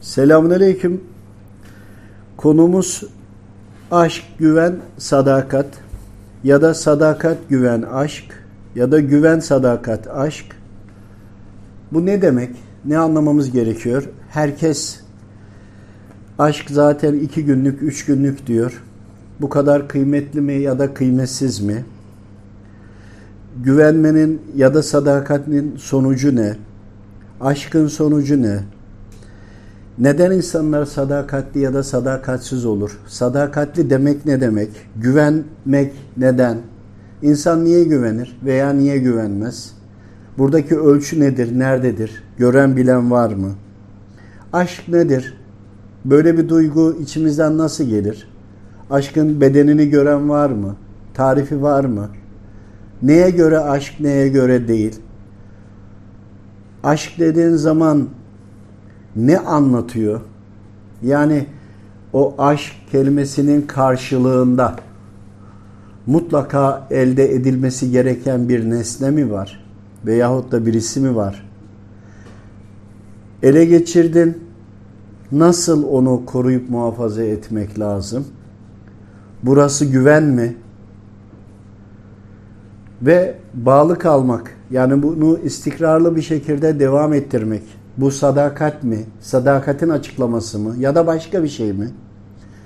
Selamünaleyküm. Konumuz aşk, güven, sadakat ya da sadakat, güven, aşk ya da güven, sadakat, aşk. Bu ne demek? Ne anlamamız gerekiyor? Herkes aşk zaten iki günlük, üç günlük diyor. Bu kadar kıymetli mi ya da kıymetsiz mi? Güvenmenin ya da sadakatin sonucu ne? Aşkın sonucu ne? Neden insanlar sadakatli ya da sadakatsiz olur? Sadakatli demek ne demek? Güvenmek neden? İnsan niye güvenir veya niye güvenmez? Buradaki ölçü nedir? Nerededir? Gören bilen var mı? Aşk nedir? Böyle bir duygu içimizden nasıl gelir? Aşkın bedenini gören var mı? Tarifi var mı? Neye göre aşk, neye göre değil? Aşk dediğin zaman ne anlatıyor? Yani o aşk kelimesinin karşılığında mutlaka elde edilmesi gereken bir nesne mi var? Veyahut da birisi mi var? Ele geçirdin. Nasıl onu koruyup muhafaza etmek lazım? Burası güven mi? Ve bağlı kalmak. Yani bunu istikrarlı bir şekilde devam ettirmek. Bu sadakat mi? Sadakatin açıklaması mı? Ya da başka bir şey mi?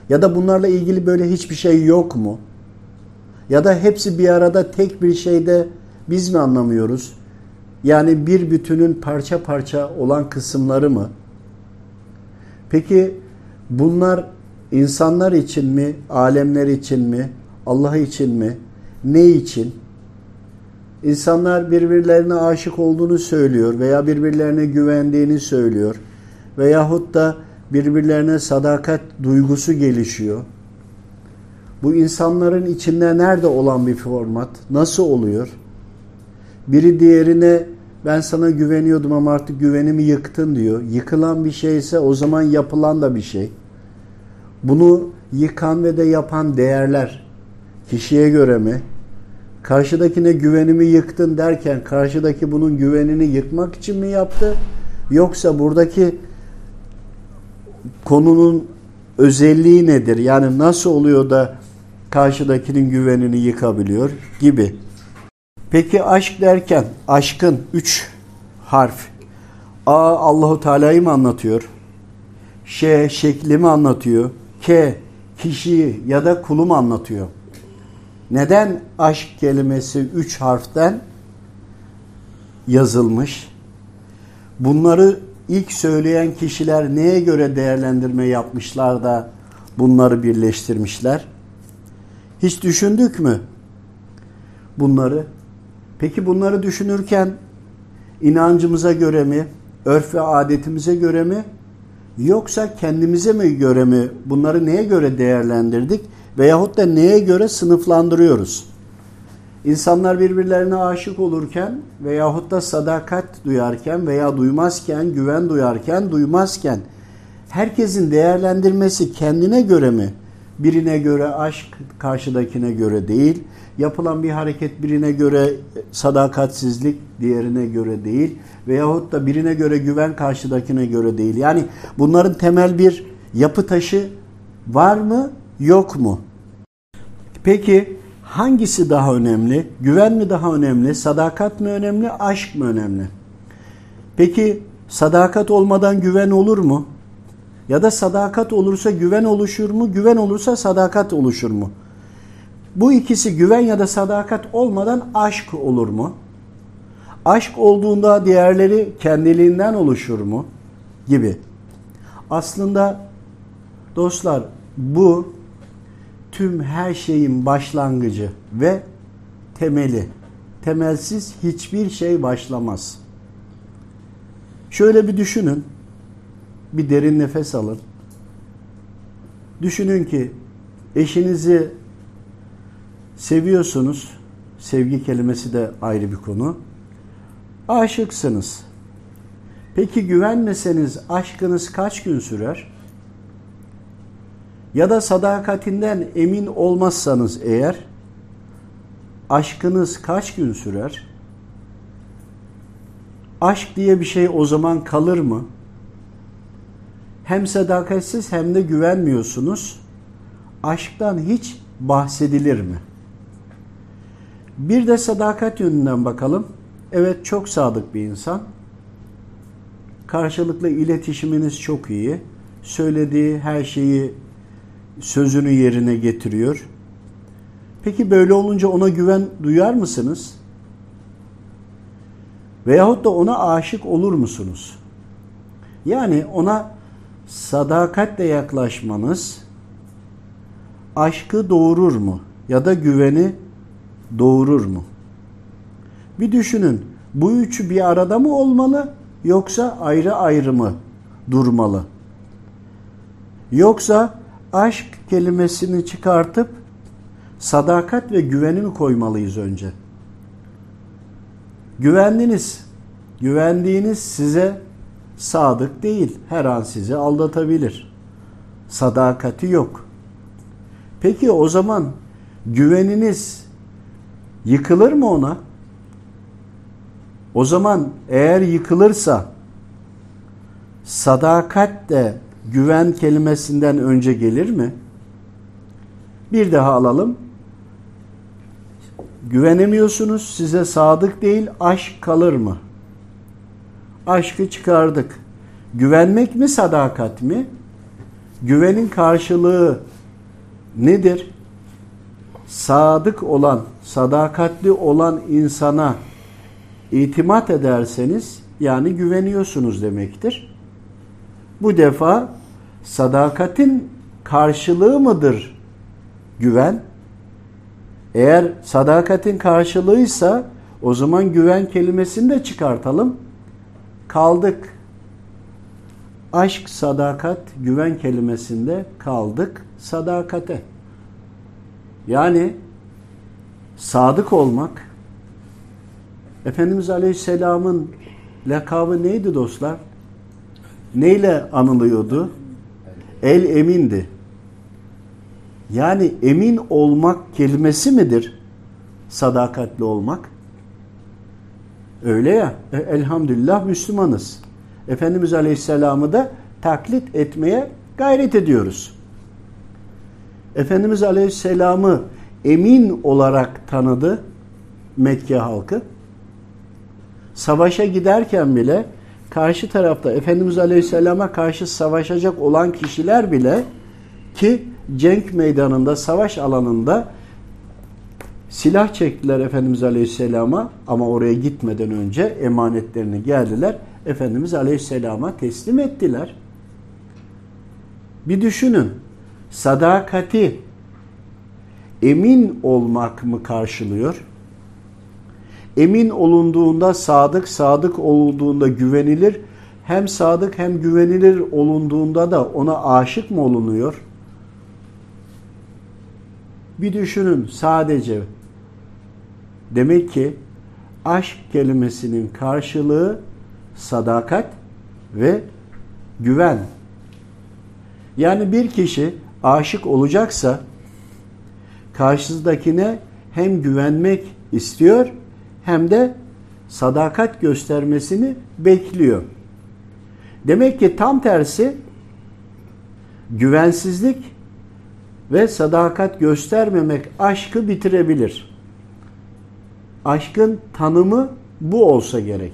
Ya da bunlarla ilgili böyle hiçbir şey yok mu? Ya da hepsi bir arada tek bir şeyde biz mi anlamıyoruz? Yani bir bütünün parça parça olan kısımları mı? Peki bunlar insanlar için mi, alemler için mi, Allah için mi, ne için? İnsanlar birbirlerine aşık olduğunu söylüyor veya birbirlerine güvendiğini söylüyor. Veyahut da birbirlerine sadakat duygusu gelişiyor. Bu insanların içinde nerede olan bir format? Nasıl oluyor? Biri diğerine ben sana güveniyordum ama artık güvenimi yıktın diyor. Yıkılan bir şeyse o zaman yapılan da bir şey. Bunu yıkan ve de yapan değerler kişiye göre mi? Karşıdakine güvenimi yıktın derken karşıdaki bunun güvenini yıkmak için mi yaptı? Yoksa buradaki konunun özelliği nedir? Yani nasıl oluyor da karşıdakinin güvenini yıkabiliyor gibi. Peki aşk derken aşkın üç harf. A Allahu Teala'yı mı anlatıyor? Ş şekli mi anlatıyor? K kişiyi ya da kulu mu anlatıyor? Neden aşk kelimesi üç harften yazılmış? Bunları ilk söyleyen kişiler neye göre değerlendirme yapmışlar da bunları birleştirmişler? Hiç düşündük mü bunları? Peki bunları düşünürken inancımıza göre mi, örf ve adetimize göre mi, yoksa kendimize mi göre mi, bunları neye göre değerlendirdik veyahut da neye göre sınıflandırıyoruz? İnsanlar birbirlerine aşık olurken veyahut da sadakat duyarken veya duymazken, güven duyarken, duymazken herkesin değerlendirmesi kendine göre mi? Birine göre aşk, karşıdakine göre değil. Yapılan bir hareket birine göre sadakatsizlik, diğerine göre değil. Veyahut da birine göre güven, karşıdakine göre değil. Yani bunların temel bir yapı taşı var mı, yok mu? Peki hangisi daha önemli? Güven mi daha önemli? Sadakat mı önemli? Aşk mı önemli? Peki sadakat olmadan güven olur mu? Ya da sadakat olursa güven oluşur mu? Güven olursa sadakat oluşur mu? Bu ikisi güven ya da sadakat olmadan aşk olur mu? Aşk olduğunda diğerleri kendiliğinden oluşur mu? Gibi. Aslında dostlar bu tüm her şeyin başlangıcı ve temeli. Temelsiz hiçbir şey başlamaz. Şöyle bir düşünün. Bir derin nefes alın. Düşünün ki eşinizi seviyorsunuz. Sevgi kelimesi de ayrı bir konu. Aşıksınız. Peki güvenmeseniz aşkınız kaç gün sürer? Ya da sadakatinden emin olmazsanız eğer aşkınız kaç gün sürer? Aşk diye bir şey o zaman kalır mı? hem sadakatsiz hem de güvenmiyorsunuz. Aşktan hiç bahsedilir mi? Bir de sadakat yönünden bakalım. Evet çok sadık bir insan. Karşılıklı iletişiminiz çok iyi. Söylediği her şeyi sözünü yerine getiriyor. Peki böyle olunca ona güven duyar mısınız? Veyahut da ona aşık olur musunuz? Yani ona sadakatle yaklaşmanız aşkı doğurur mu? Ya da güveni doğurur mu? Bir düşünün. Bu üçü bir arada mı olmalı yoksa ayrı ayrı mı durmalı? Yoksa aşk kelimesini çıkartıp sadakat ve güveni mi koymalıyız önce? Güvendiniz. Güvendiğiniz size sadık değil. Her an sizi aldatabilir. Sadakati yok. Peki o zaman güveniniz yıkılır mı ona? O zaman eğer yıkılırsa sadakat de güven kelimesinden önce gelir mi? Bir daha alalım. Güvenemiyorsunuz, size sadık değil, aşk kalır mı? Aşkı çıkardık. Güvenmek mi sadakat mi? Güvenin karşılığı nedir? Sadık olan, sadakatli olan insana itimat ederseniz yani güveniyorsunuz demektir. Bu defa sadakatin karşılığı mıdır güven? Eğer sadakatin karşılığıysa o zaman güven kelimesini de çıkartalım. Kaldık. Aşk, sadakat, güven kelimesinde kaldık sadakate. Yani sadık olmak Efendimiz Aleyhisselam'ın lakabı neydi dostlar? Neyle anılıyordu? El emindi. Yani emin olmak kelimesi midir? Sadakatli olmak. Öyle ya. E, elhamdülillah Müslümanız. Efendimiz Aleyhisselam'ı da taklit etmeye gayret ediyoruz. Efendimiz Aleyhisselam'ı emin olarak tanıdı Mekke halkı. Savaşa giderken bile karşı tarafta Efendimiz Aleyhisselam'a karşı savaşacak olan kişiler bile ki cenk meydanında, savaş alanında silah çektiler Efendimiz Aleyhisselam'a ama oraya gitmeden önce emanetlerini geldiler. Efendimiz Aleyhisselam'a teslim ettiler. Bir düşünün. Sadakati emin olmak mı karşılıyor? Emin olunduğunda sadık, sadık olduğunda güvenilir. Hem sadık hem güvenilir olunduğunda da ona aşık mı olunuyor? Bir düşünün sadece. Demek ki aşk kelimesinin karşılığı sadakat ve güven. Yani bir kişi aşık olacaksa karşısındakine hem güvenmek istiyor hem de sadakat göstermesini bekliyor. Demek ki tam tersi güvensizlik ve sadakat göstermemek aşkı bitirebilir. Aşkın tanımı bu olsa gerek.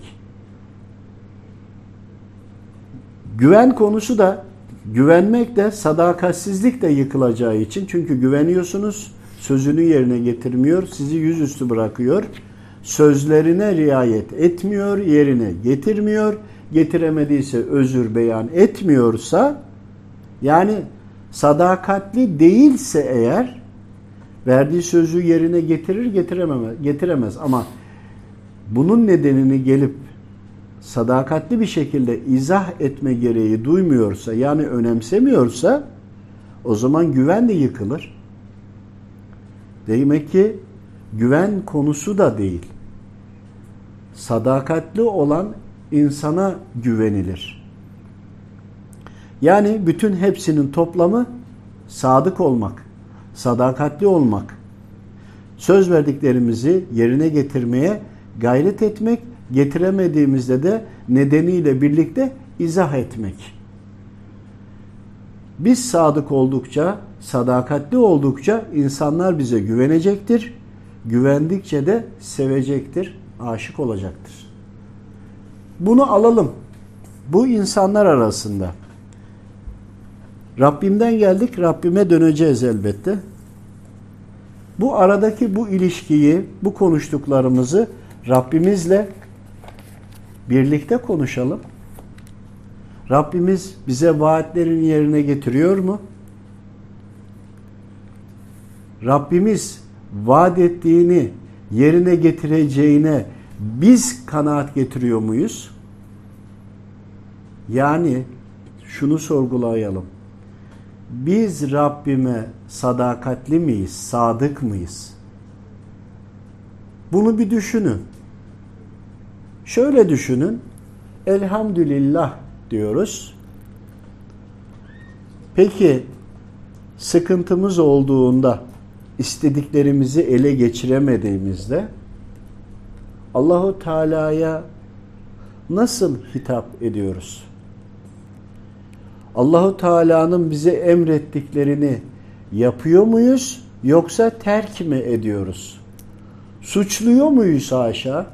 Güven konusu da güvenmek de sadakatsizlik de yıkılacağı için çünkü güveniyorsunuz sözünü yerine getirmiyor, sizi yüzüstü bırakıyor. Sözlerine riayet etmiyor, yerine getirmiyor. Getiremediyse özür beyan etmiyorsa yani sadakatli değilse eğer verdiği sözü yerine getirir getiremez, getiremez ama bunun nedenini gelip sadakatli bir şekilde izah etme gereği duymuyorsa yani önemsemiyorsa o zaman güven de yıkılır. Demek ki güven konusu da değil. Sadakatli olan insana güvenilir. Yani bütün hepsinin toplamı sadık olmak, sadakatli olmak, söz verdiklerimizi yerine getirmeye gayret etmek, getiremediğimizde de nedeniyle birlikte izah etmek. Biz sadık oldukça, sadakatli oldukça insanlar bize güvenecektir. Güvendikçe de sevecektir, aşık olacaktır. Bunu alalım. Bu insanlar arasında. Rabbimden geldik, Rabbime döneceğiz elbette. Bu aradaki bu ilişkiyi, bu konuştuklarımızı Rabbimizle birlikte konuşalım. Rabbimiz bize vaatlerini yerine getiriyor mu? Rabbimiz vaat ettiğini yerine getireceğine biz kanaat getiriyor muyuz? Yani şunu sorgulayalım. Biz Rabbime sadakatli miyiz, sadık mıyız? Bunu bir düşünün. Şöyle düşünün. Elhamdülillah diyoruz. Peki sıkıntımız olduğunda istediklerimizi ele geçiremediğimizde Allahu Teala'ya nasıl hitap ediyoruz? Allahu Teala'nın bize emrettiklerini yapıyor muyuz yoksa terk mi ediyoruz? Suçluyor muyuz haşa?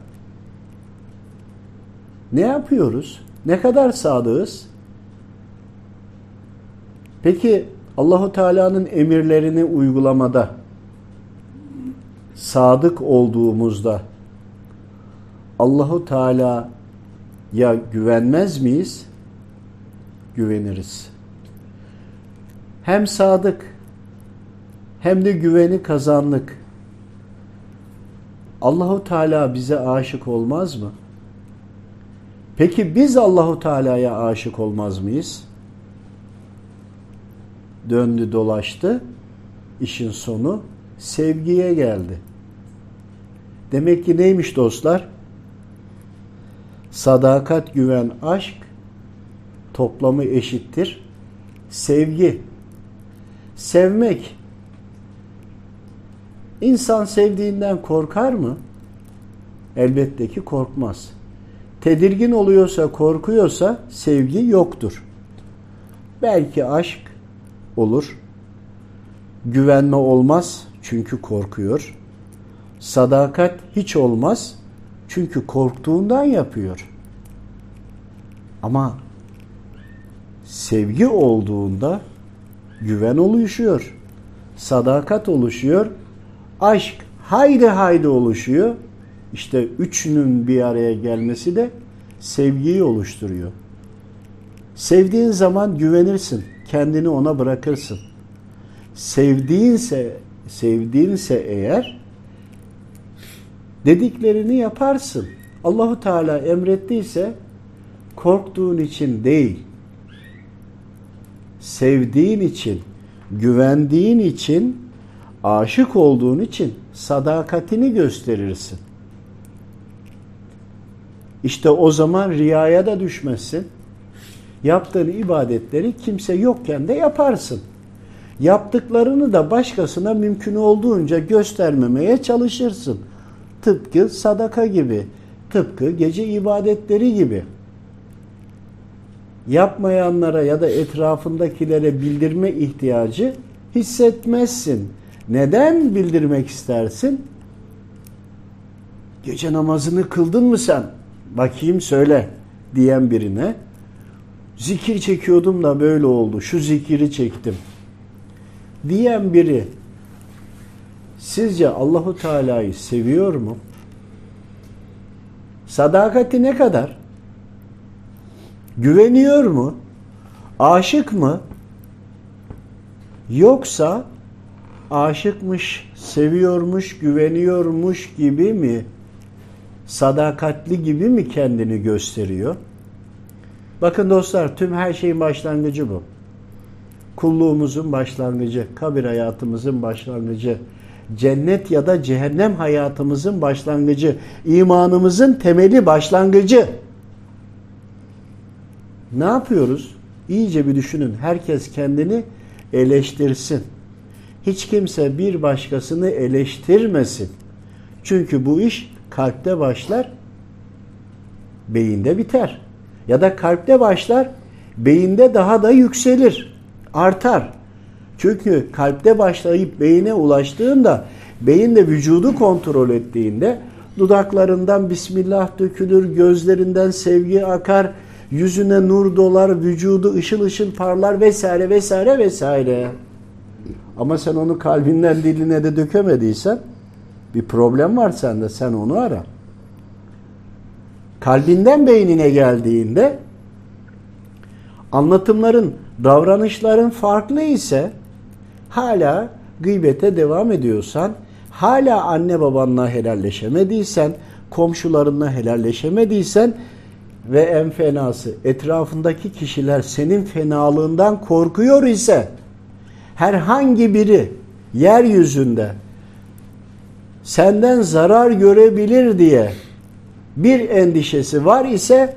Ne yapıyoruz? Ne kadar sadığız? Peki Allahu Teala'nın emirlerini uygulamada sadık olduğumuzda Allahu Teala ya güvenmez miyiz? Güveniriz. Hem sadık hem de güveni kazandık. Allahu Teala bize aşık olmaz mı? Peki biz Allahu Teala'ya aşık olmaz mıyız? Döndü dolaştı. İşin sonu sevgiye geldi. Demek ki neymiş dostlar? Sadakat, güven, aşk toplamı eşittir. Sevgi. Sevmek. İnsan sevdiğinden korkar mı? Elbette ki korkmaz. Tedirgin oluyorsa, korkuyorsa sevgi yoktur. Belki aşk olur. Güvenme olmaz çünkü korkuyor. Sadakat hiç olmaz çünkü korktuğundan yapıyor. Ama sevgi olduğunda güven oluşuyor. Sadakat oluşuyor. Aşk haydi haydi oluşuyor. İşte üçünün bir araya gelmesi de sevgiyi oluşturuyor. Sevdiğin zaman güvenirsin. Kendini ona bırakırsın. Sevdiğinse sevdiğinse eğer dediklerini yaparsın. Allahu Teala emrettiyse korktuğun için değil. Sevdiğin için, güvendiğin için, aşık olduğun için sadakatini gösterirsin. İşte o zaman riyaya da düşmezsin. Yaptığın ibadetleri kimse yokken de yaparsın. Yaptıklarını da başkasına mümkün olduğunca göstermemeye çalışırsın. Tıpkı sadaka gibi, tıpkı gece ibadetleri gibi. Yapmayanlara ya da etrafındakilere bildirme ihtiyacı hissetmezsin. Neden bildirmek istersin? Gece namazını kıldın mı sen? Bakayım söyle diyen birine zikir çekiyordum da böyle oldu. Şu zikiri çektim. Diyen biri sizce Allahu Teala'yı seviyor mu? Sadakati ne kadar? Güveniyor mu? Aşık mı? Yoksa aşıkmış, seviyormuş, güveniyormuş gibi mi sadakatli gibi mi kendini gösteriyor? Bakın dostlar tüm her şeyin başlangıcı bu. Kulluğumuzun başlangıcı, kabir hayatımızın başlangıcı, cennet ya da cehennem hayatımızın başlangıcı, imanımızın temeli başlangıcı. Ne yapıyoruz? İyice bir düşünün. Herkes kendini eleştirsin. Hiç kimse bir başkasını eleştirmesin. Çünkü bu iş kalpte başlar, beyinde biter. Ya da kalpte başlar, beyinde daha da yükselir. Artar. Çünkü kalpte başlayıp beyine ulaştığında beyin de vücudu kontrol ettiğinde dudaklarından Bismillah dökülür, gözlerinden sevgi akar, yüzüne nur dolar, vücudu ışıl ışıl parlar vesaire vesaire vesaire. Ama sen onu kalbinden diline de dökemediysen bir problem var sende sen onu ara. Kalbinden beynine geldiğinde anlatımların, davranışların farklı ise hala gıybete devam ediyorsan, hala anne babanla helalleşemediysen, komşularınla helalleşemediysen ve en fenası etrafındaki kişiler senin fenalığından korkuyor ise herhangi biri yeryüzünde senden zarar görebilir diye bir endişesi var ise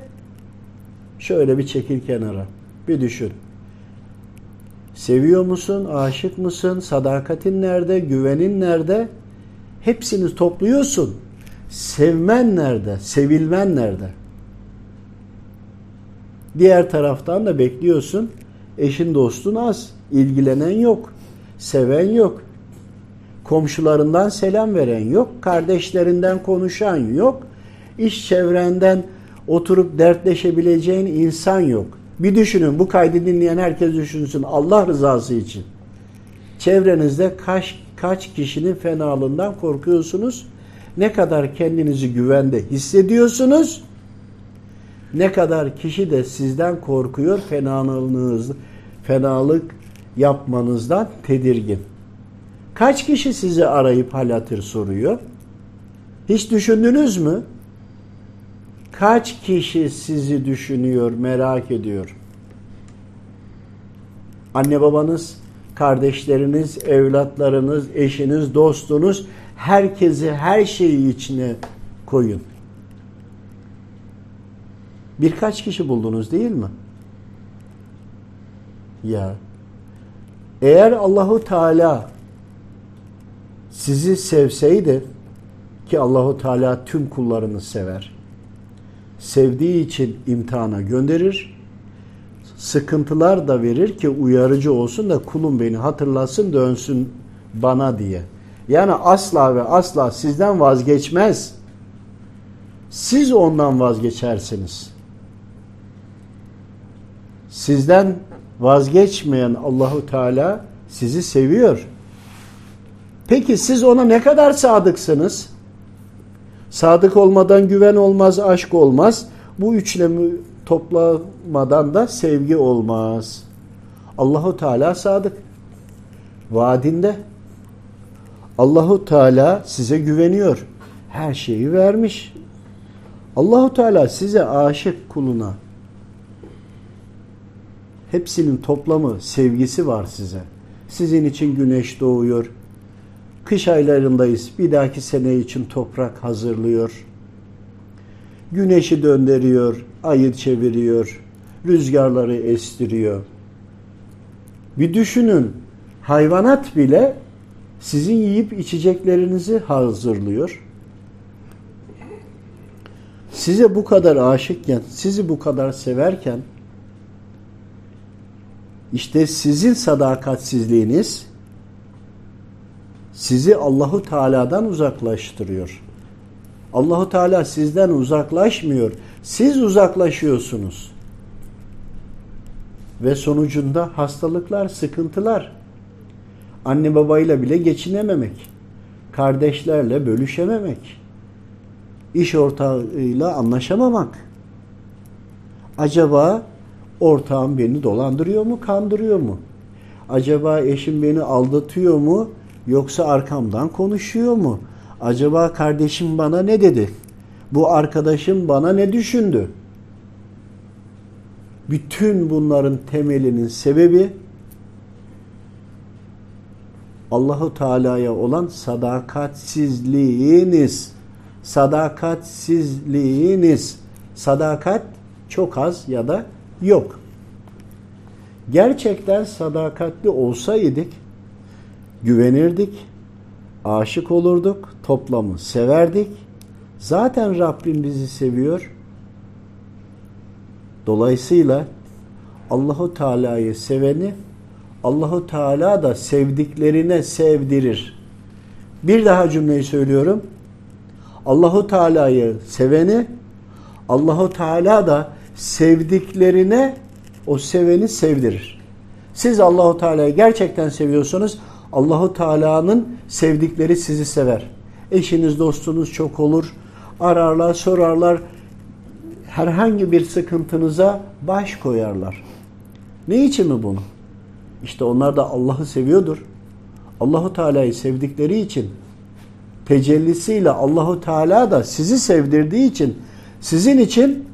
şöyle bir çekil kenara. Bir düşün. Seviyor musun? Aşık mısın? Sadakatin nerede? Güvenin nerede? Hepsini topluyorsun. Sevmen nerede? Sevilmen nerede? Diğer taraftan da bekliyorsun. Eşin dostun az. ilgilenen yok. Seven yok. Komşularından selam veren yok. Kardeşlerinden konuşan yok. İş çevrenden oturup dertleşebileceğin insan yok. Bir düşünün bu kaydı dinleyen herkes düşünsün Allah rızası için. Çevrenizde kaç, kaç kişinin fenalığından korkuyorsunuz? Ne kadar kendinizi güvende hissediyorsunuz? Ne kadar kişi de sizden korkuyor fenalığınız, fenalık yapmanızdan tedirgin. Kaç kişi sizi arayıp hal hatır soruyor? Hiç düşündünüz mü? Kaç kişi sizi düşünüyor, merak ediyor? Anne babanız, kardeşleriniz, evlatlarınız, eşiniz, dostunuz herkesi her şeyi içine koyun. Birkaç kişi buldunuz değil mi? Ya eğer Allahu Teala sizi sevseydi ki Allahu Teala tüm kullarını sever. Sevdiği için imtihana gönderir. Sıkıntılar da verir ki uyarıcı olsun da kulum beni hatırlasın dönsün bana diye. Yani asla ve asla sizden vazgeçmez. Siz ondan vazgeçersiniz. Sizden vazgeçmeyen Allahu Teala sizi seviyor. Peki siz ona ne kadar sadıksınız? Sadık olmadan güven olmaz, aşk olmaz. Bu üçlemi toplamadan da sevgi olmaz. Allahu Teala sadık. Vaadinde Allahu Teala size güveniyor. Her şeyi vermiş. Allahu Teala size aşık kuluna. Hepsinin toplamı sevgisi var size. Sizin için güneş doğuyor, Kış aylarındayız. Bir dahaki sene için toprak hazırlıyor. Güneşi döndürüyor, ayı çeviriyor, rüzgarları estiriyor. Bir düşünün, hayvanat bile sizin yiyip içeceklerinizi hazırlıyor. Size bu kadar aşıkken, sizi bu kadar severken işte sizin sadakatsizliğiniz sizi Allahu Teala'dan uzaklaştırıyor. Allahu Teala sizden uzaklaşmıyor. Siz uzaklaşıyorsunuz. Ve sonucunda hastalıklar, sıkıntılar. Anne babayla bile geçinememek. Kardeşlerle bölüşememek. iş ortağıyla anlaşamamak. Acaba ortağım beni dolandırıyor mu, kandırıyor mu? Acaba eşim beni aldatıyor mu, Yoksa arkamdan konuşuyor mu? Acaba kardeşim bana ne dedi? Bu arkadaşım bana ne düşündü? Bütün bunların temelinin sebebi Allahu Teala'ya olan sadakatsizliğiniz. Sadakatsizliğiniz. Sadakat çok az ya da yok. Gerçekten sadakatli olsaydık güvenirdik, aşık olurduk, toplamı severdik. Zaten Rabbim bizi seviyor. Dolayısıyla Allahu Teala'yı seveni Allahu Teala da sevdiklerine sevdirir. Bir daha cümleyi söylüyorum. Allahu Teala'yı seveni Allahu Teala da sevdiklerine o seveni sevdirir. Siz Allahu Teala'yı gerçekten seviyorsanız Allahu Teala'nın sevdikleri sizi sever. Eşiniz, dostunuz çok olur. Ararlar, sorarlar. Herhangi bir sıkıntınıza baş koyarlar. Ne için mi bunu? İşte onlar da Allah'ı seviyordur. Allahu Teala'yı sevdikleri için tecellisiyle Allahu Teala da sizi sevdirdiği için sizin için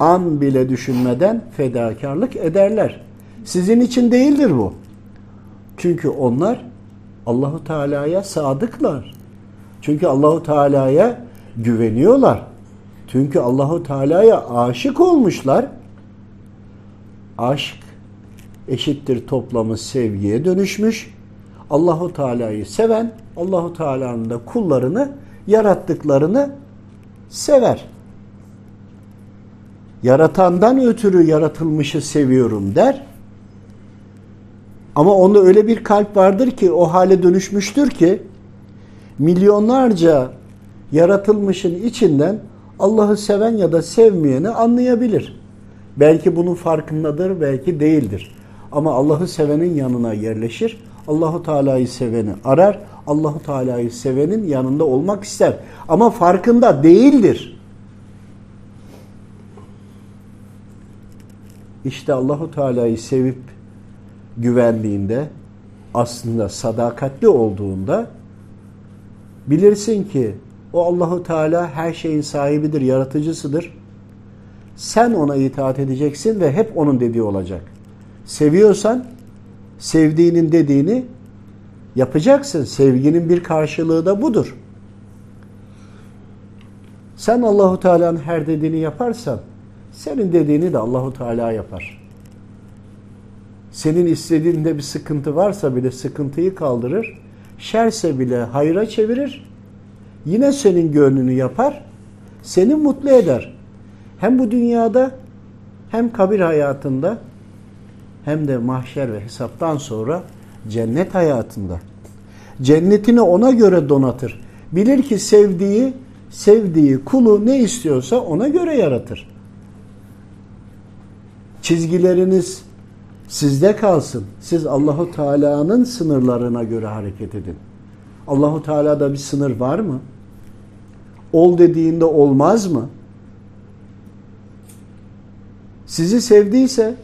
an bile düşünmeden fedakarlık ederler. Sizin için değildir bu. Çünkü onlar Allahu Teala'ya sadıklar. Çünkü Allahu Teala'ya güveniyorlar. Çünkü Allahu Teala'ya aşık olmuşlar. Aşk eşittir toplamı sevgiye dönüşmüş. Allahu Teala'yı seven, Allahu Teala'nın da kullarını, yarattıklarını sever. Yaratandan ötürü yaratılmışı seviyorum der. Ama onda öyle bir kalp vardır ki o hale dönüşmüştür ki milyonlarca yaratılmışın içinden Allah'ı seven ya da sevmeyeni anlayabilir. Belki bunun farkındadır, belki değildir. Ama Allah'ı sevenin yanına yerleşir. Allahu Teala'yı seveni arar. Allahu Teala'yı sevenin yanında olmak ister. Ama farkında değildir. İşte Allahu Teala'yı sevip güvendiğinde aslında sadakatli olduğunda bilirsin ki o Allahu Teala her şeyin sahibidir, yaratıcısıdır. Sen ona itaat edeceksin ve hep onun dediği olacak. Seviyorsan sevdiğinin dediğini yapacaksın. Sevginin bir karşılığı da budur. Sen Allahu Teala'nın her dediğini yaparsan senin dediğini de Allahu Teala yapar. Senin istediğinde bir sıkıntı varsa bile sıkıntıyı kaldırır. Şerse bile hayra çevirir. Yine senin gönlünü yapar. Seni mutlu eder. Hem bu dünyada hem kabir hayatında hem de mahşer ve hesaptan sonra cennet hayatında. Cennetini ona göre donatır. Bilir ki sevdiği, sevdiği kulu ne istiyorsa ona göre yaratır. Çizgileriniz sizde kalsın. Siz Allahu Teala'nın sınırlarına göre hareket edin. Allahu Teala'da bir sınır var mı? Ol dediğinde olmaz mı? Sizi sevdiyse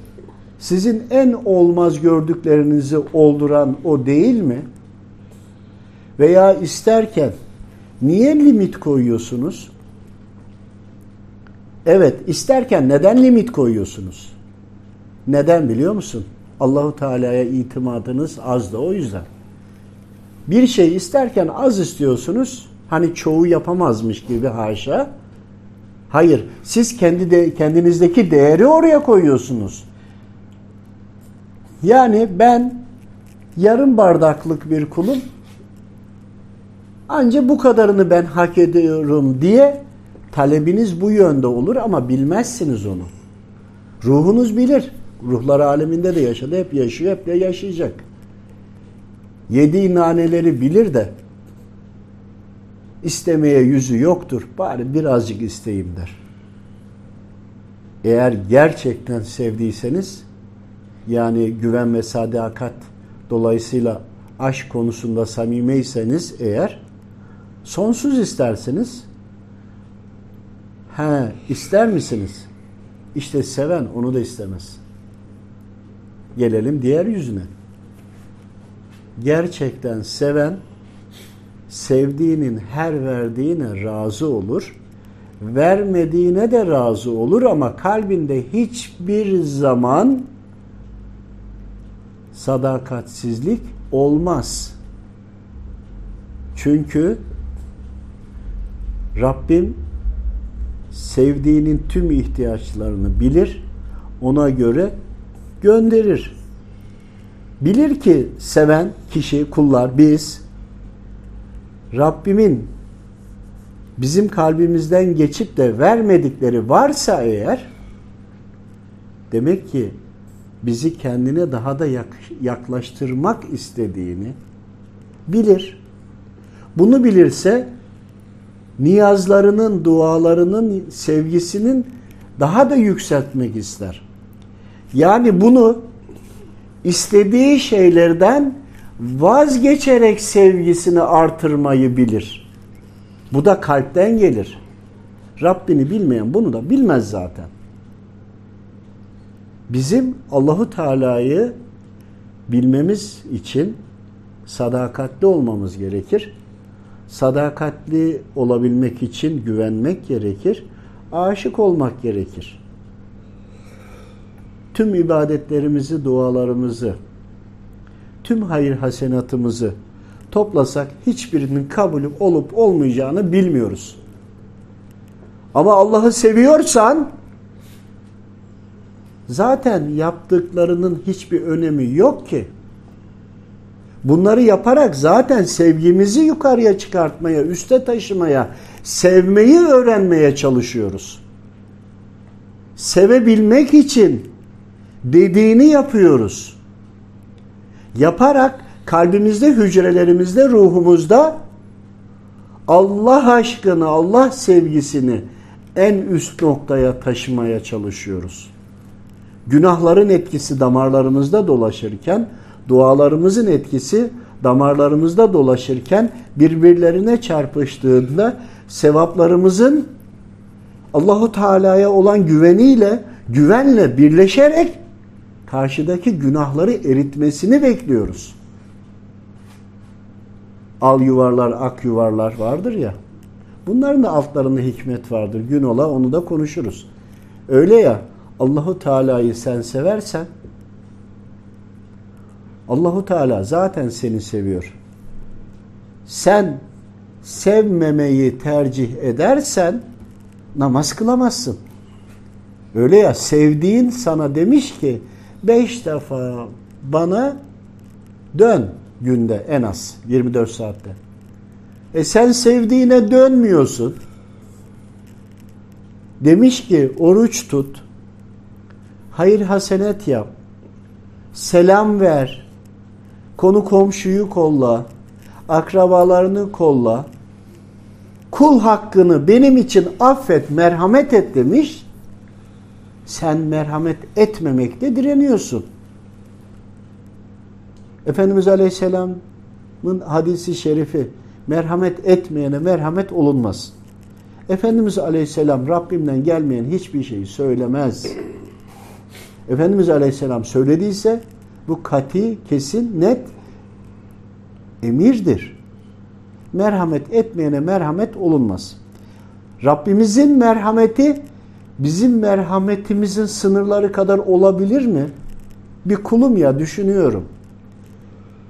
sizin en olmaz gördüklerinizi olduran o değil mi? Veya isterken niye limit koyuyorsunuz? Evet, isterken neden limit koyuyorsunuz? Neden biliyor musun? Allahu Teala'ya itimadınız az da o yüzden. Bir şey isterken az istiyorsunuz. Hani çoğu yapamazmış gibi haşa. Hayır, siz kendi de kendinizdeki değeri oraya koyuyorsunuz. Yani ben yarım bardaklık bir kulum. Ancak bu kadarını ben hak ediyorum diye talebiniz bu yönde olur ama bilmezsiniz onu. Ruhunuz bilir. Ruhlar aleminde de yaşadı. Hep yaşıyor, hep de yaşayacak. Yediği naneleri bilir de istemeye yüzü yoktur. Bari birazcık isteyeyim der. Eğer gerçekten sevdiyseniz yani güven ve sadakat dolayısıyla aşk konusunda samimeyseniz eğer sonsuz isterseniz he ister misiniz? İşte seven onu da istemez. Gelelim diğer yüzüne. Gerçekten seven sevdiğinin her verdiğine razı olur. Vermediğine de razı olur ama kalbinde hiçbir zaman sadakatsizlik olmaz. Çünkü Rabbim sevdiğinin tüm ihtiyaçlarını bilir, ona göre gönderir. Bilir ki seven kişi, kullar, biz Rabbimin bizim kalbimizden geçip de vermedikleri varsa eğer demek ki bizi kendine daha da yaklaştırmak istediğini bilir. Bunu bilirse niyazlarının, dualarının, sevgisinin daha da yükseltmek ister. Yani bunu istediği şeylerden vazgeçerek sevgisini artırmayı bilir. Bu da kalpten gelir. Rabbini bilmeyen bunu da bilmez zaten. Bizim Allahu Teala'yı bilmemiz için sadakatli olmamız gerekir. Sadakatli olabilmek için güvenmek gerekir. Aşık olmak gerekir. Tüm ibadetlerimizi, dualarımızı, tüm hayır hasenatımızı toplasak hiçbirinin kabulü olup olmayacağını bilmiyoruz. Ama Allah'ı seviyorsan zaten yaptıklarının hiçbir önemi yok ki. Bunları yaparak zaten sevgimizi yukarıya çıkartmaya, üste taşımaya, sevmeyi öğrenmeye çalışıyoruz. Sevebilmek için dediğini yapıyoruz. Yaparak kalbimizde, hücrelerimizde, ruhumuzda Allah aşkını, Allah sevgisini en üst noktaya taşımaya çalışıyoruz. Günahların etkisi damarlarımızda dolaşırken, dualarımızın etkisi damarlarımızda dolaşırken birbirlerine çarpıştığında sevaplarımızın Allahu Teala'ya olan güveniyle, güvenle birleşerek karşıdaki günahları eritmesini bekliyoruz. Al yuvarlar, ak yuvarlar vardır ya. Bunların da altlarında hikmet vardır. Gün ola onu da konuşuruz. Öyle ya Allahu Teala'yı sen seversen Allahu Teala zaten seni seviyor. Sen sevmemeyi tercih edersen namaz kılamazsın. Öyle ya sevdiğin sana demiş ki beş defa bana dön günde en az 24 saatte. E sen sevdiğine dönmüyorsun. Demiş ki oruç tut. Hayır hasenet yap. Selam ver. Konu komşuyu kolla. Akrabalarını kolla. Kul hakkını benim için affet, merhamet et demiş. Sen merhamet etmemekte direniyorsun. Efendimiz Aleyhisselam'ın hadisi şerifi merhamet etmeyene merhamet olunmaz. Efendimiz Aleyhisselam Rabbimden gelmeyen hiçbir şeyi söylemez. Efendimiz Aleyhisselam söylediyse bu kati, kesin, net emirdir. Merhamet etmeyene merhamet olunmaz. Rabbimizin merhameti bizim merhametimizin sınırları kadar olabilir mi? Bir kulum ya düşünüyorum.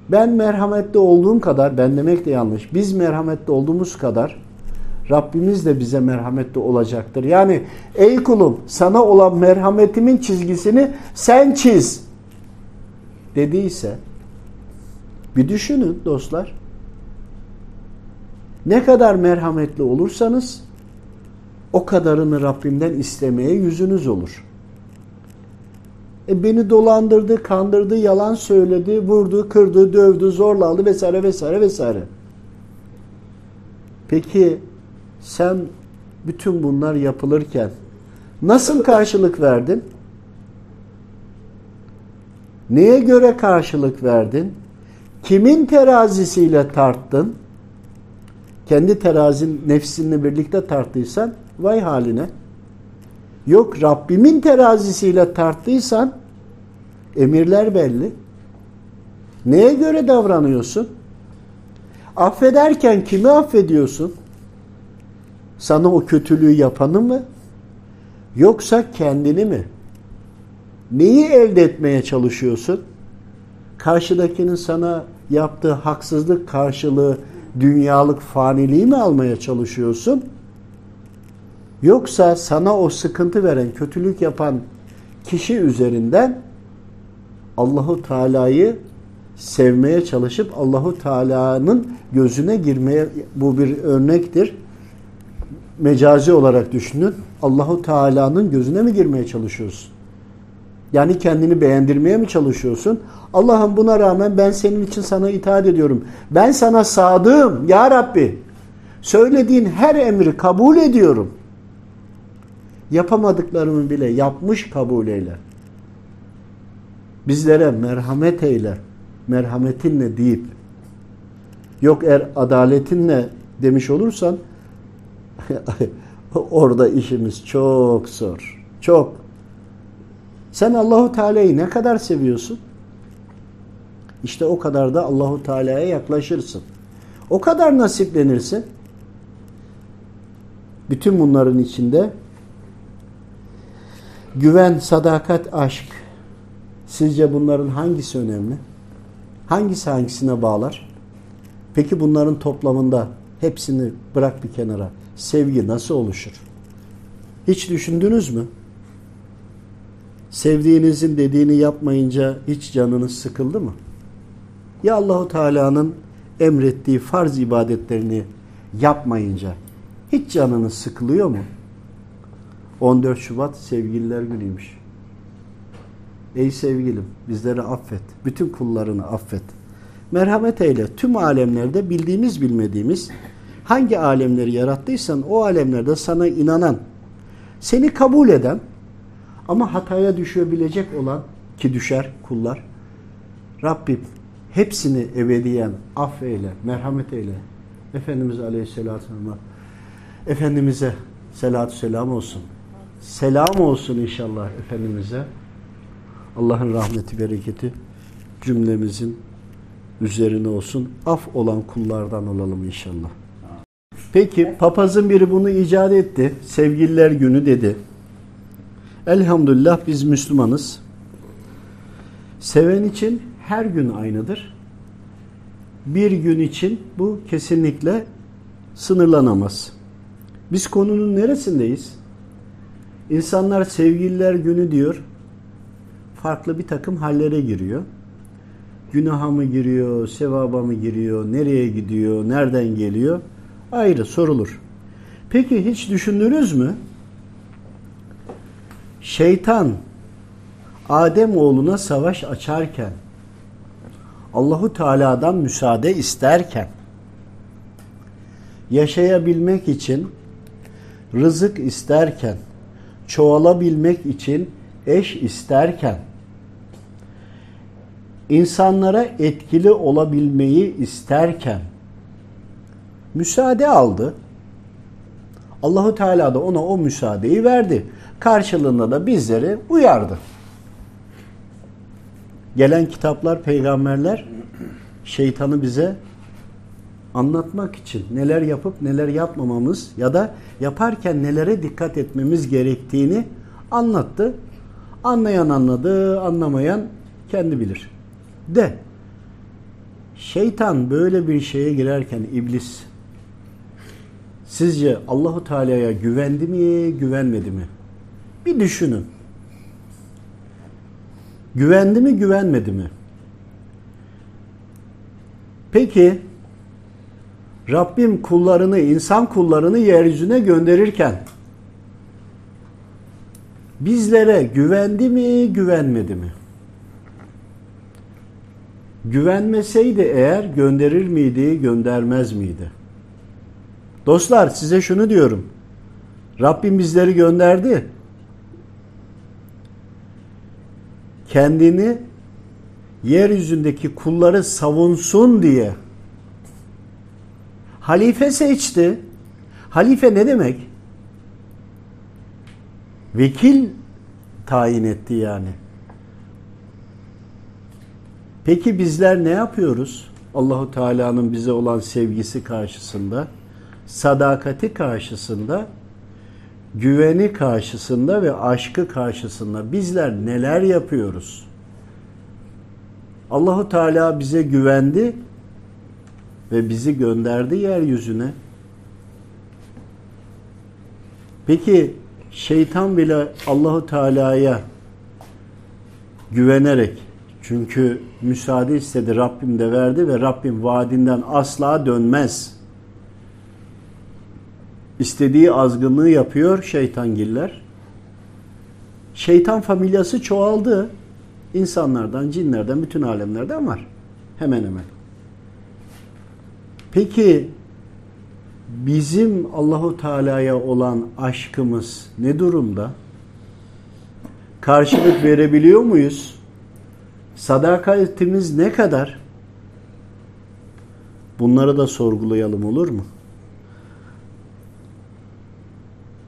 Ben merhametli olduğum kadar, ben demek de yanlış, biz merhametli olduğumuz kadar Rabbimiz de bize merhametli olacaktır. Yani ey kulum sana olan merhametimin çizgisini sen çiz dediyse bir düşünün dostlar. Ne kadar merhametli olursanız o kadarını Rabbimden istemeye yüzünüz olur. E beni dolandırdı, kandırdı, yalan söyledi, vurdu, kırdı, dövdü, zorladı vesaire vesaire vesaire. Peki sen bütün bunlar yapılırken nasıl karşılık verdin? Neye göre karşılık verdin? Kimin terazisiyle tarttın? Kendi terazin nefsinle birlikte tarttıysan vay haline. Yok Rabbimin terazisiyle tarttıysan emirler belli. Neye göre davranıyorsun? Affederken kimi affediyorsun? Sana o kötülüğü yapanı mı? Yoksa kendini mi? Neyi elde etmeye çalışıyorsun? Karşıdakinin sana yaptığı haksızlık karşılığı dünyalık faniliği mi almaya çalışıyorsun? Yoksa sana o sıkıntı veren, kötülük yapan kişi üzerinden Allahu Teala'yı sevmeye çalışıp Allahu Teala'nın gözüne girmeye bu bir örnektir. Mecazi olarak düşünün. Allahu Teala'nın gözüne mi girmeye çalışıyorsun? Yani kendini beğendirmeye mi çalışıyorsun? Allah'ım buna rağmen ben senin için sana itaat ediyorum. Ben sana sadığım ya Rabbi. Söylediğin her emri kabul ediyorum. Yapamadıklarımı bile yapmış kabul eyle. Bizlere merhamet eyle. Merhametinle deyip yok er adaletinle demiş olursan orada işimiz çok zor. Çok. Sen Allahu Teala'yı ne kadar seviyorsun? İşte o kadar da Allahu Teala'ya yaklaşırsın. O kadar nasiplenirsin. Bütün bunların içinde güven, sadakat, aşk. Sizce bunların hangisi önemli? Hangisi hangisine bağlar? Peki bunların toplamında hepsini bırak bir kenara. Sevgi nasıl oluşur? Hiç düşündünüz mü? Sevdiğinizin dediğini yapmayınca hiç canınız sıkıldı mı? Ya Allahu Teala'nın emrettiği farz ibadetlerini yapmayınca hiç canınız sıkılıyor mu? 14 Şubat sevgililer günüymüş. Ey sevgilim bizleri affet. Bütün kullarını affet. Merhamet eyle. Tüm alemlerde bildiğimiz bilmediğimiz hangi alemleri yarattıysan o alemlerde sana inanan, seni kabul eden ama hataya düşebilecek olan ki düşer kullar. Rabbim hepsini ebediyen affeyle, merhamet eyle. Efendimiz Aleyhisselatü Vesselam'a Efendimiz'e selatü selam olsun. Selam olsun inşallah Efendimiz'e. Allah'ın rahmeti, bereketi cümlemizin üzerine olsun. Af olan kullardan olalım inşallah. Peki papazın biri bunu icat etti. Sevgililer günü dedi. Elhamdülillah biz Müslümanız. Seven için her gün aynıdır. Bir gün için bu kesinlikle sınırlanamaz. Biz konunun neresindeyiz? İnsanlar sevgililer günü diyor. Farklı bir takım hallere giriyor. Günaha mı giriyor, sevaba mı giriyor, nereye gidiyor, nereden geliyor? Ayrı sorulur. Peki hiç düşündünüz mü? Şeytan Adem oğluna savaş açarken Allahu Teala'dan müsaade isterken yaşayabilmek için rızık isterken çoğalabilmek için eş isterken insanlara etkili olabilmeyi isterken müsaade aldı. Allahu Teala da ona o müsaadeyi verdi. Karşılığında da bizleri uyardı. Gelen kitaplar, peygamberler şeytanı bize anlatmak için neler yapıp neler yapmamamız ya da yaparken nelere dikkat etmemiz gerektiğini anlattı. Anlayan anladı, anlamayan kendi bilir. De şeytan böyle bir şeye girerken iblis sizce Allahu Teala'ya güvendi mi, güvenmedi mi? Bir düşünün. Güvendi mi, güvenmedi mi? Peki Rabbim kullarını, insan kullarını yeryüzüne gönderirken bizlere güvendi mi, güvenmedi mi? Güvenmeseydi eğer gönderir miydi, göndermez miydi? Dostlar size şunu diyorum. Rabbim bizleri gönderdi. Kendini yeryüzündeki kulları savunsun diye halife seçti. Halife ne demek? Vekil tayin etti yani. Peki bizler ne yapıyoruz? Allahu Teala'nın bize olan sevgisi karşısında, sadakati karşısında, güveni karşısında ve aşkı karşısında bizler neler yapıyoruz? Allahu Teala bize güvendi ve bizi gönderdi yeryüzüne. Peki şeytan bile Allahu Teala'ya güvenerek çünkü müsaade istedi Rabbim de verdi ve Rabbim vaadinden asla dönmez. İstediği azgınlığı yapıyor şeytangiller. Şeytan familyası çoğaldı. İnsanlardan, cinlerden, bütün alemlerden var. Hemen hemen. Peki bizim Allahu Teala'ya olan aşkımız ne durumda? Karşılık verebiliyor muyuz? Sadakatimiz ne kadar? Bunları da sorgulayalım olur mu?